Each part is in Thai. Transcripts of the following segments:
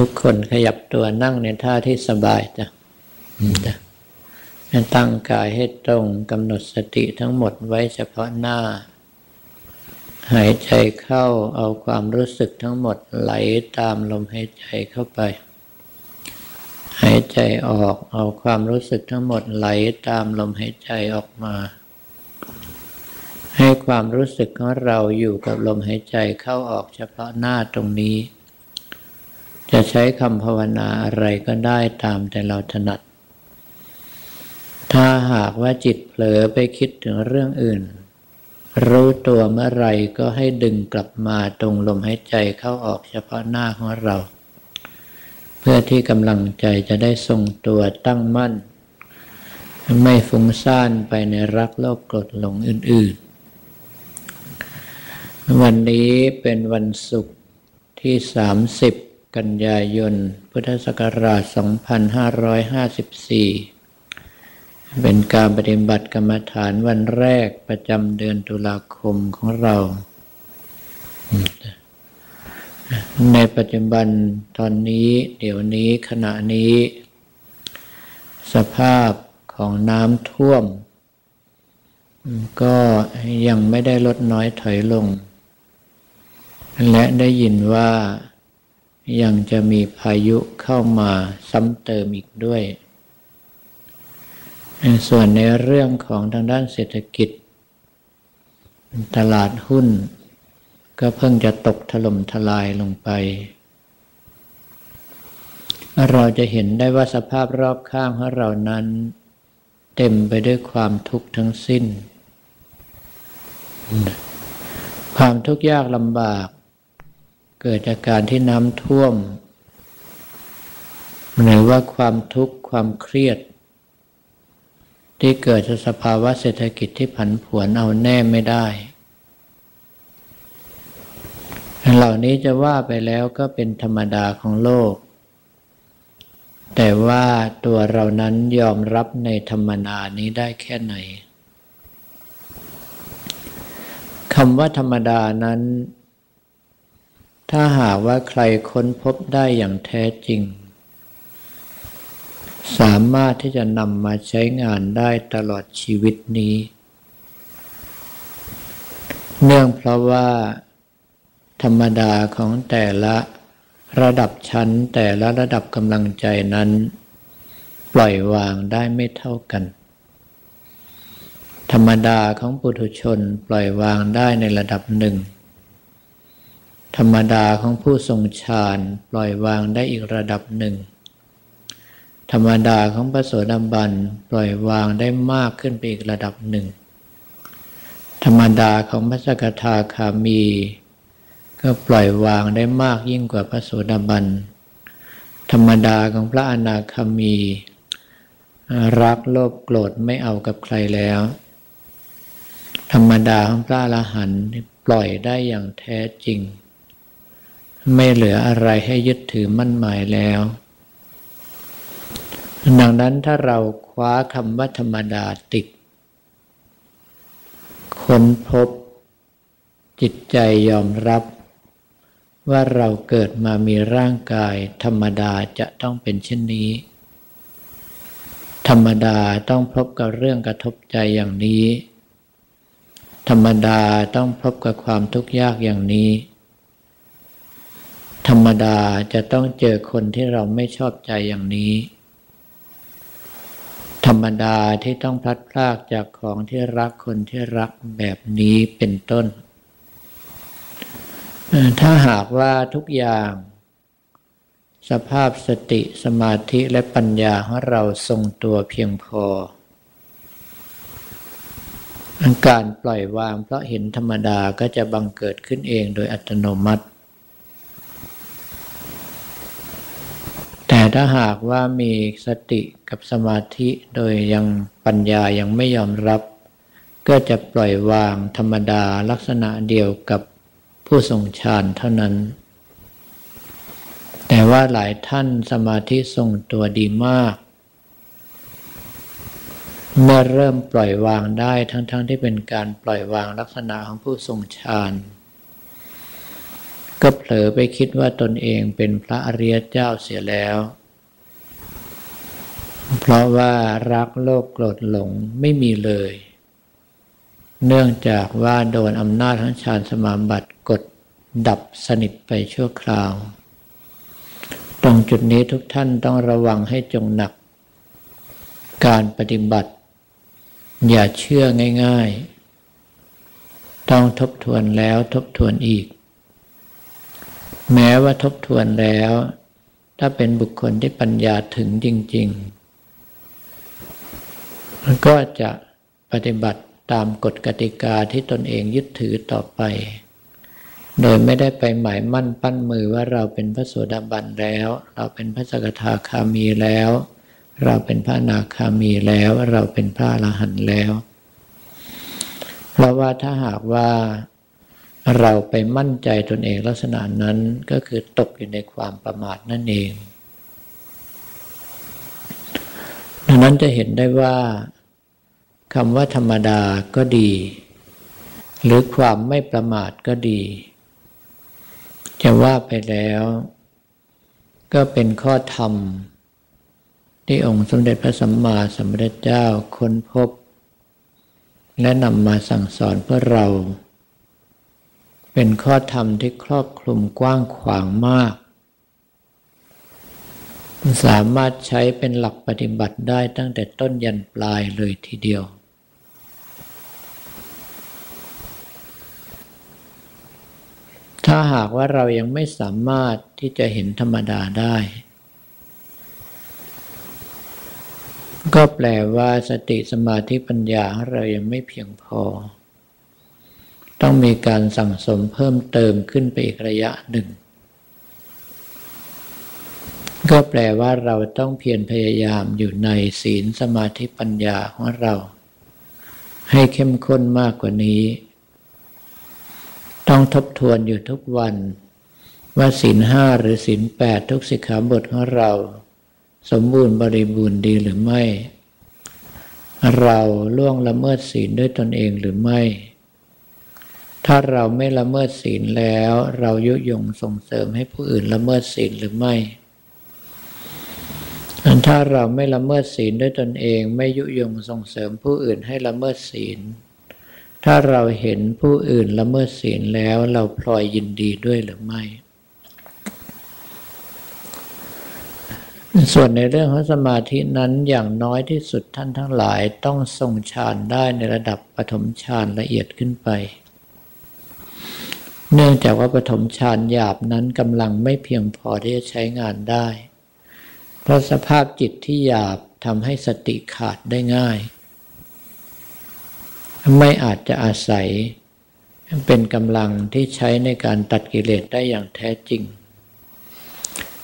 ทุกคนขยับตัวนั่งในท่าที่สบายจ้ะจ้ะตั้งกายให้ตรงกำหนดสติทั้งหมดไว้เฉพาะหน้า หายใจเข้าเอาความรู้สึกทั้งหมดไหลตามลมหายใจเข้าไป หายใจออกเอาความรู้สึกทั้งหมดไหลตามลมหายใจออกมา ให้ความรู้สึกของเราอยู่กับลมหายใจเข้าออกเฉพาะหน้าตรงนี้ จะใช้คำภาวนาอะไรก็ได้ตามแต่เราถนัด ถ้าหากว่าจิตเผลอไปคิดถึงเรื่องอื่น รู้ตัวเมื่อไรก็ให้ดึงกลับมาตรงลมหายใจเข้าออกเฉพาะหน้าของเรา เพื่อที่กำลังใจจะได้ทรงตัวตั้งมั่น ไม่ฟุ้งซ่านไปในรักโลภกรดหลงอื่น ๆ วันนี้เป็นวันศุกร์ที่ 30 กันยายน พุทธศักราช 2554 เป็นการปฏิบัติกรรมฐานวันแรกประจำเดือนตุลาคมของเรา ในปัจจุบันตอนนี้เดี๋ยวนี้ขณะนี้ สภาพของน้ำท่วม ก็ยังไม่ได้ลดน้อยถอยลง และได้ยินว่า ยังจะมีพายุเข้ามาซ้ำเติมอีกด้วย ส่วนในเรื่องของทางด้านเศรษฐกิจ ตลาดหุ้น ก็เพิ่งจะตกถล่มทลายลงไป เราจะเห็นได้ว่าสภาพรอบข้างของเรานั้น เต็มไปด้วยความทุกข์ทั้งสิ้น ความทุกข์ยากลำบาก เกิดจากการที่น้ำท่วมหรือว่าความทุกข์ความเครียด ที่เกิดจากสภาวะเศรษฐกิจที่ผันผวนเอาแน่ไม่ได้เหล่านี้จะว่าไปแล้วก็เป็นธรรมดาของโลก แต่ว่าตัวเรานั้นยอมรับในธรรมนานี้ได้แค่ไหนคำว่าธรรมดานั้น ถ้าหากว่าใครค้นพบได้อย่างแท้จริง สามารถที่จะนำมาใช้งานได้ตลอดชีวิตนี้ เนื่องเพราะว่า ธรรมดาของแต่ละระดับชั้นแต่ละระดับกำลังใจนั้น ปล่อยวางได้ไม่เท่ากัน ธรรมดาของปุถุชนปล่อยวางได้ในระดับหนึ่ง ธรรมดาของผู้ทรงฌานปล่อยวางได้อีกระดับหนึ่ง ธรรมดาของพระโสดาบันปล่อยวางได้มากขึ้นไปอีกระดับหนึ่ง ธรรมดาของพระสกทาคามี ก็ปล่อยวางได้มากยิ่งกว่าพระโสดาบัน ธรรมดาของพระอนาคามี รักโลภโกรธไม่เอากับใครแล้ว ธรรมดาของพระอรหันต์ปล่อยได้อย่างแท้จริง ไม่เหลืออะไรให้ยึดถือมั่นหมายแล้ว ดังนั้นถ้าเราคว้าคำว่าธรรมดาติด ค้นพบ จิตใจยอมรับ ว่าเราเกิดมามีร่างกาย ธรรมดาจะต้องเป็นเช่นนี้ ธรรมดาต้องพบกับเรื่องกระทบใจอย่างนี้ ธรรมดาต้องพบกับความทุกข์ยากอย่างนี้ ธรรมดาจะต้องเจอคนที่เราไม่ชอบใจอย่างนี้ ธรรมดาที่ต้องพลัดพรากจากของที่รักคนที่รักแบบนี้เป็นต้น ถ้าหากว่าทุกอย่าง สภาพสติสมาธิและปัญญาของเราทรงตัวเพียงพอ การปล่อยวางเพราะเห็นธรรมดาก็จะบังเกิดขึ้นเองโดยอัตโนมัติแต่ ถ้าหากว่ามีสติกับสมาธิโดยยังปัญญายังไม่ยอมรับ ก็จะปล่อยวางธรรมดาลักษณะเดียวกับผู้ทรงฌานเท่านั้น แต่ว่าหลายท่านสมาธิทรงตัวดีมาก เมื่อเริ่มปล่อยวางได้ทั้งๆทที่เป็นการปล่อยวางลักษณะของผู้ทรงฌาน ก็เผลอไปคิดว่าตนเองเป็นพระอริยเจ้าเสียแล้ว เพราะว่ารักโลกโกรธหลงไม่มีเลย เนื่องจากว่าโดนอำนาจทั้งฌานสมาบัติกดดับสนิทไปชั่วคราว ตรงจุดนี้ทุกท่านต้องระวังให้จงหนัก การปฏิบัติ อย่าเชื่อง่าย ๆ ต้องทบทวนแล้วทบทวนอีก แม้ว่าทบทวนแล้ว ถ้าเป็นบุคคลที่ปัญญาถึงจริง ๆ ก็จะปฏิบัติตามกฎกติกาที่ตนเองยึดถือต่อไป โดยไม่ได้ไปหมายมั่นปั้นมือว่าเราเป็นพระโสดาบันแล้ว เราเป็นพระสกทาคามีแล้ว เราเป็นพระนาคามีแล้ว เราเป็นพระอรหันต์แล้ว เพราะว่าถ้าหากว่า เราไปมั่นใจตนเองลักษณะนั้นก็คือตกอยู่ในความประมาทนั่นเอง ดังนั้นจะเห็นได้ว่าคำว่าธรรมดาก็ดี หรือความไม่ประมาทก็ดี จะว่าไปแล้ว ก็เป็นข้อธรรม ที่องค์สมเด็จพระสัมมาสัมพุทธเจ้าค้นพบ และนำมาสั่งสอนเพื่อเรา เป็นข้อธรรมที่ครอบคลุมกว้างขวางมาก สามารถใช้เป็นหลักปฏิบัติได้ตั้งแต่ต้นยันปลายเลยทีเดียว ถ้าหากว่าเรายังไม่สามารถที่จะเห็นธรรมดาได้ ก็แปลว่าสติสมาธิปัญญาเรายังไม่เพียงพอ ต้องมีการสั่งสมเพิ่มเติมขึ้นไปอีกระยะหนึ่ง ก็แปลว่าเราต้องเพียรพยายามอยู่ในศีลสมาธิปัญญาของเรา ให้เข้มข้นมากกว่านี้ ต้องทบทวนอยู่ทุกวัน ว่าศีลห้าหรือศีลแปดทุกสิกขาบทของเรา สมบูรณ์บริบูรณ์ดีหรือไม่ เราล่วงละเมิดศีลด้วยตนเองหรือไม่ ถ้าเราไม่ละเมิดศีลแล้ว เรายุยงส่งเสริมให้ผู้อื่นละเมิดศีลหรือไม่ถ้าเราไม่ละเมิดศีลด้วยตนเอง ไม่ยุยงส่งเสริมผู้อื่นให้ละเมิดศีล ถ้าเราเห็นผู้อื่นละเมิดศีลแล้วเราพลอยยินดีด้วยหรือไม่ ส่วนในเรื่องของสมาธินั้นอย่างน้อยที่สุดท่านทั้งหลายต้องทรงฌานได้ในระดับปฐมฌานละเอียดขึ้นไป เนื่องจากว่าปฐมฌานหยาบนั้นกำลังไม่เพียงพอที่จะใช้งานได้ เพราะสภาพจิตที่หยาบทำให้สติขาดได้ง่าย ไม่อาจจะอาศัย เป็นกำลังที่ใช้ในการตัดกิเลสได้อย่างแท้จริง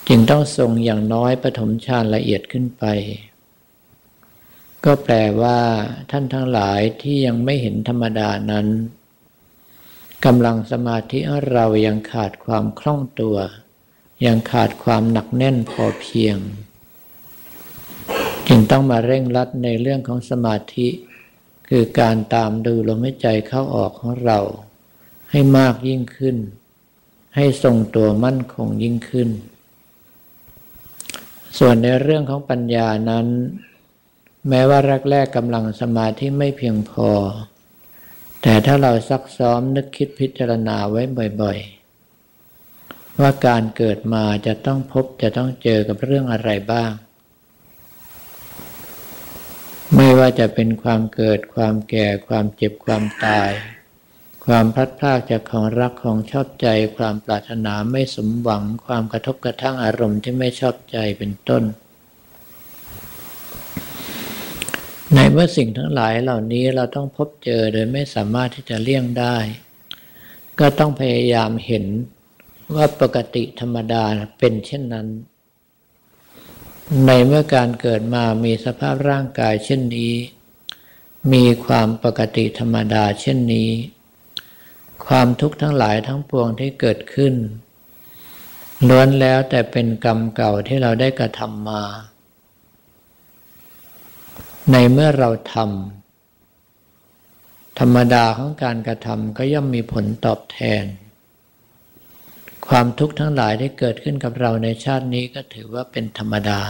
จึงต้องทรงอย่างน้อยปฐมฌานละเอียดขึ้นไป ก็แปลว่าท่านทั้งหลายที่ยังไม่เห็นธรรมดานั้น กำลังสมาธิเรายังขาดความคล่องตัว ยังขาดความหนักแน่นพอเพียง จึงต้องมาเร่งรัดในเรื่องของสมาธิ คือการตามดูลมหายใจเข้าออกของเรา ให้มากยิ่งขึ้น ให้ทรงตัวมั่นคงยิ่งขึ้น ส่วนในเรื่องของปัญญานั้น แม้ว่าแรกๆกำลังสมาธิไม่เพียงพอ แต่ถ้าเราซักซ้อมนึกคิดพิจารณาไว้บ่อยๆ ว่าการเกิดมาจะต้องพบจะต้องเจอกับเรื่องอะไรบ้าง ไม่ว่าจะเป็นความเกิดความแก่ความเจ็บความตาย ความพลัดพรากจากของรักของชอบใจ ความปรารถนาไม่สมหวัง ความกระทบกระทั่งอารมณ์ที่ไม่ชอบใจเป็นต้น ในเมื่อสิ่งทั้งหลายเหล่านี้เราต้องพบเจอโดยไม่สามารถที่จะเลี่ยงได้ ก็ต้องพยายามเห็นว่าปกติธรรมดาเป็นเช่นนั้น ในเมื่อการเกิดมามีสภาพร่างกายเช่นนี้ มีความปกติธรรมดาเช่นนี้ ความทุกข์ทั้งหลายทั้งปวงที่เกิดขึ้นล้วนแล้วแต่เป็นกรรมเก่าที่เราได้กระทำมา ในเมื่อเราทำธรรมดาของการกระทำก็ย่อมมีผลตอบแทน ความทุกข์ทั้งหลายที่เกิดขึ้นกับเราในชาตินี้ก็ถือว่าเป็นธรรมดา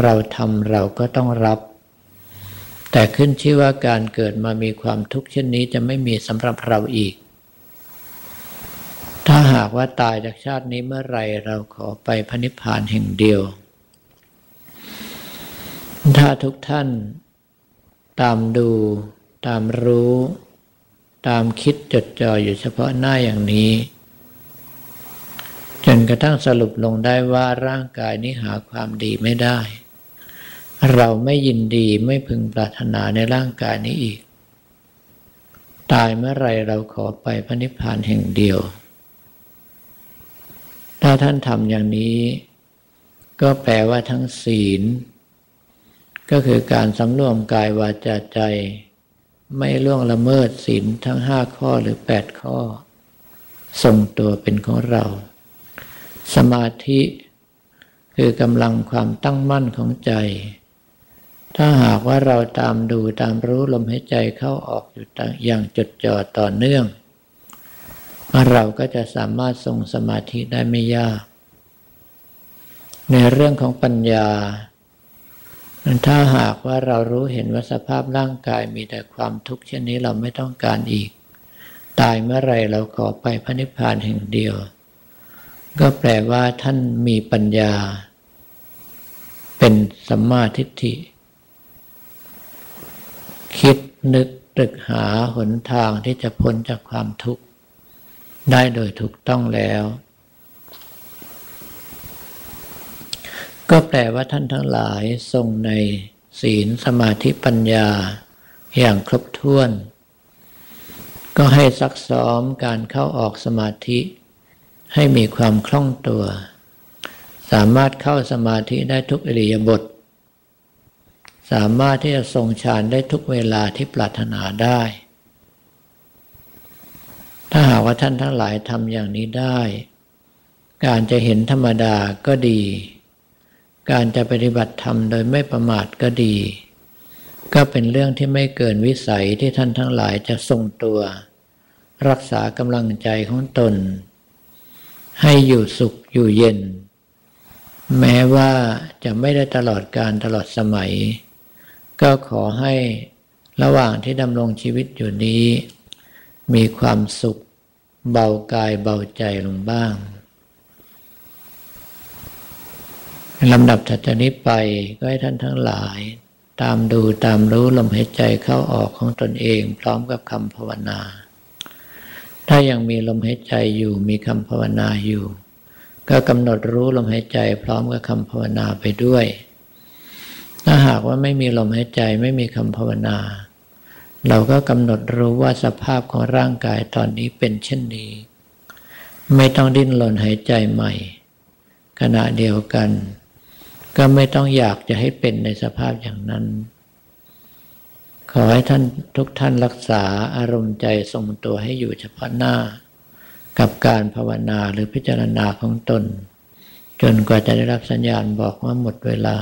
เราทำเราก็ต้องรับ แต่ขึ้นชื่อว่าการเกิดมามีความทุกข์เช่นนี้จะไม่มีสำหรับเราอีก ถ้าหากว่าตายจากชาตินี้เมื่อไรเราขอไปพระนิพพานแห่งเดียว ถ้าทุกท่าน ตามดู ตามรู้ ตามคิดจดจ่ออยู่เฉพาะหน้าอย่างนี้ จนกระทั่งสรุปลงได้ว่าร่างกายนี้หาความดีไม่ได้ เราไม่ยินดีไม่พึงปรารถนาในร่างกายนี้อีก ตายเมื่อไรเราขอไปพระนิพพานแห่งเดียว ถ้าท่านทำอย่างนี้ ก็แปลว่าทั้งศีล ก็คือการสำรวมกายวาจาใจ ไม่ล่วงละเมิดศีลทั้งห้าข้อหรือแปดข้อ ทรงตัวเป็นของเรา สมาธิคือกำลังความตั้งมั่นของใจ ถ้าหากว่าเราตามดูตามรู้ลมหายใจเข้าออกอยู่อย่างจดจ่อต่อเนื่อง เราก็จะสามารถทรงสมาธิได้ไม่ยาก ในเรื่องของปัญญา ถ้าหากว่าเรารู้เห็นว่าสภาพร่างกายมีแต่ความทุกข์เช่นนี้เราไม่ต้องการอีก ตายเมื่อไรเราขอไปพระนิพพานแห่งเดียว ก็แปลว่าท่านมีปัญญา เป็นสัมมาทิฏฐิ คิดนึกตรึกหาหนทางที่จะพ้นจากความทุกข์ ได้โดยถูกต้องแล้ว ก็แปลว่าท่านทั้งหลายทรงในศีลสมาธิปัญญาอย่างครบถ้วน ก็ให้ซักซ้อมการเข้าออกสมาธิ ให้มีความคล่องตัว สามารถเข้าสมาธิได้ทุกอริยบทสามารถที่จะทรงฌานได้ทุกเวลาที่ปรารถนาได้ ถ้าหากว่าท่านทั้งหลายทำอย่างนี้ได้ การจะเห็นธรรมดาก็ดี การจะปฏิบัติธรรมโดยไม่ประมาทก็ดี ก็เป็นเรื่องที่ไม่เกินวิสัยที่ท่านทั้งหลายจะทรงตัว รักษากำลังใจของตน ให้อยู่สุขอยู่เย็น แม้ว่าจะไม่ได้ตลอดการตลอดสมัย ก็ขอให้ระหว่างที่ดำรงชีวิตอยู่นี้ มีความสุข เบากายเบาใจลงบ้าง ลำดับถัดจากนี้ไปก็ให้ท่านทั้งหลาย ตามดูตามรู้ลมหายใจเข้าออกของตนเอง พร้อมกับคำภาวนา ถ้ายังมีลมหายใจอยู่มีคำภาวนาอยู่ ก็กำหนดรู้ลมหายใจ พร้อมกับคำภาวนาไปด้วย ถ้าหากว่าไม่มีลมหายใจไม่มีคำภาวนา เราก็กำหนดรู้ว่าสภาพของร่างกายตอนนี้เป็นเช่นนี้ ไม่ต้องดิ้นรนหายใจใหม่ ขณะเดียวกัน ก็ไม่ต้องอยากจะให้เป็นในสภาพอย่างนั้น ขอให้ท่านทุกท่านรักษาอารมณ์ใจทรงตัวให้อยู่เฉพาะหน้า กับการภาวนาหรือพิจารณาของตน จนกว่าจะได้รับสัญญาณบอกว่าหมดเวลา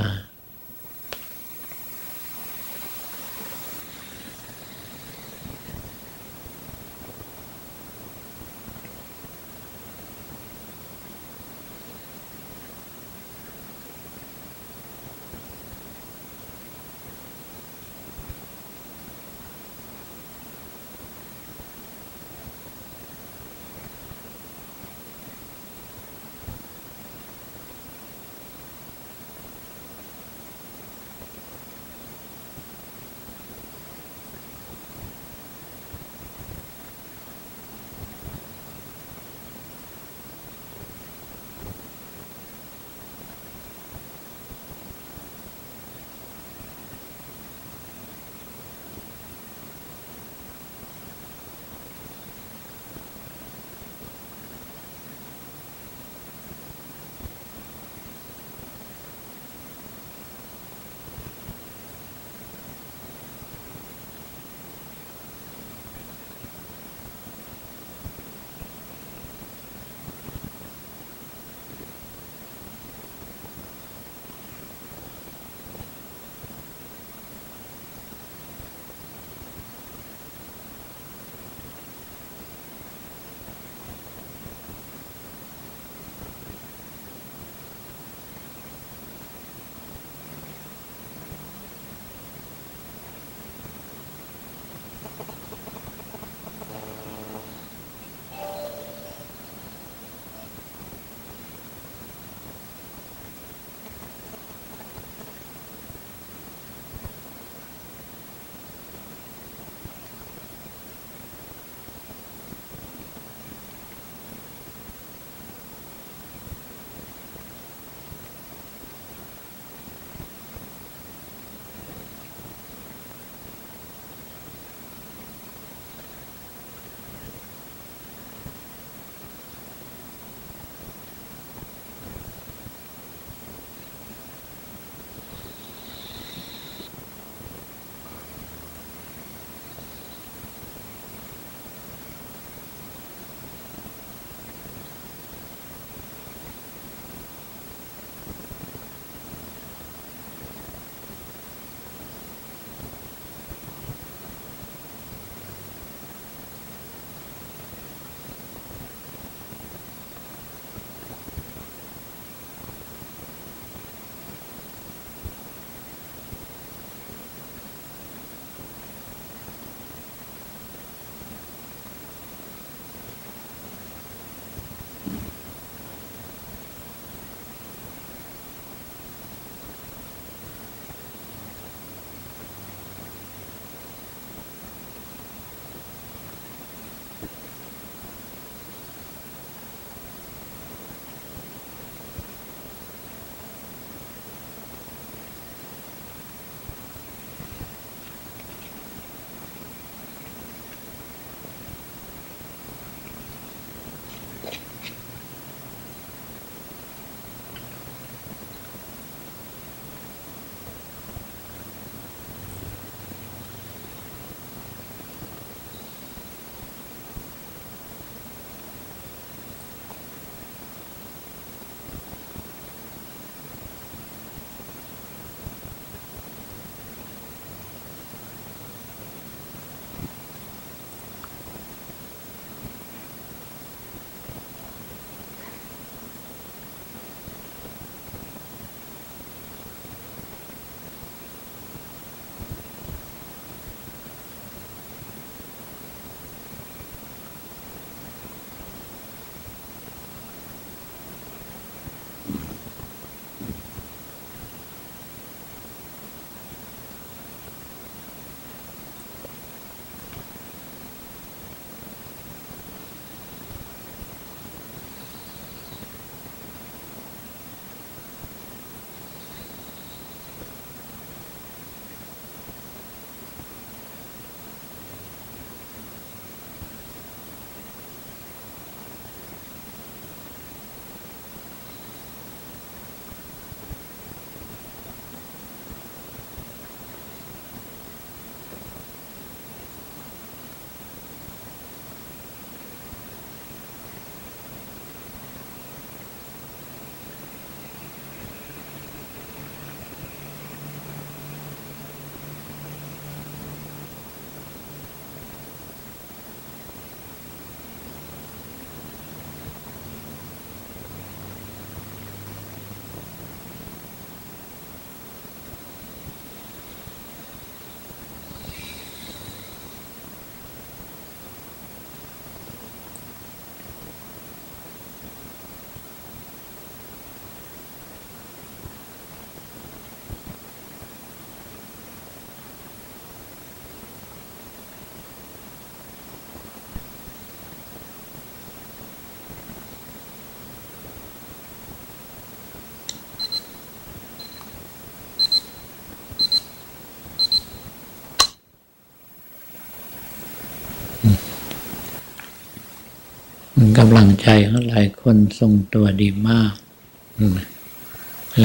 กำลังใจของหลายคนทรงตัวดีมาก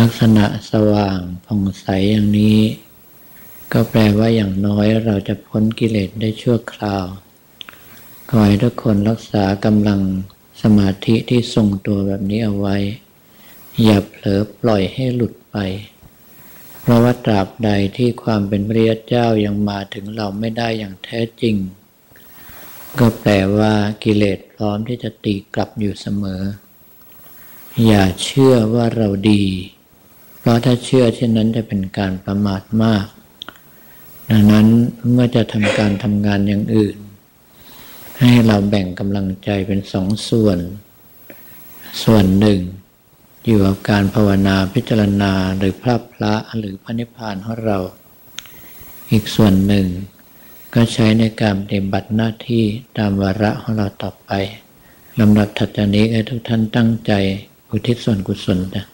ลักษณะสว่างผ่องใสอย่างนี้ ก็แปลว่าอย่างน้อยเราจะพ้นกิเลสได้ชั่วคราว ขอให้ทุกคนรักษากำลังสมาธิที่ทรงตัวแบบนี้เอาไว้ อย่าเผลอปล่อยให้หลุดไป เพราะว่าตราบใดที่ความเป็นพระเจ้ายังมาถึงเราไม่ได้อย่างแท้จริง ก็แปลว่ากิเลสพร้อมที่จะตีกลับอยู่เสมอ อย่าเชื่อว่าเราดี เพราะถ้าเชื่อเช่นนั้นจะเป็นการประมาทมาก ดังนั้นเมื่อจะทำการทำงานอย่างอื่น ให้เราแบ่งกำลังใจเป็นสองส่วน ส่วนหนึ่ง อยู่กับการภาวนาพิจารณาหรือพระพระหรือพระนิพพานของเรา อีกส่วนหนึ่ง ก็ใช้ในการปฏิบัติหน้าที่ตามวาระของเราต่อไปลำดับถัดจากนี้ให้ทุกท่านตั้งใจอุทิศส่วนกุศลนะ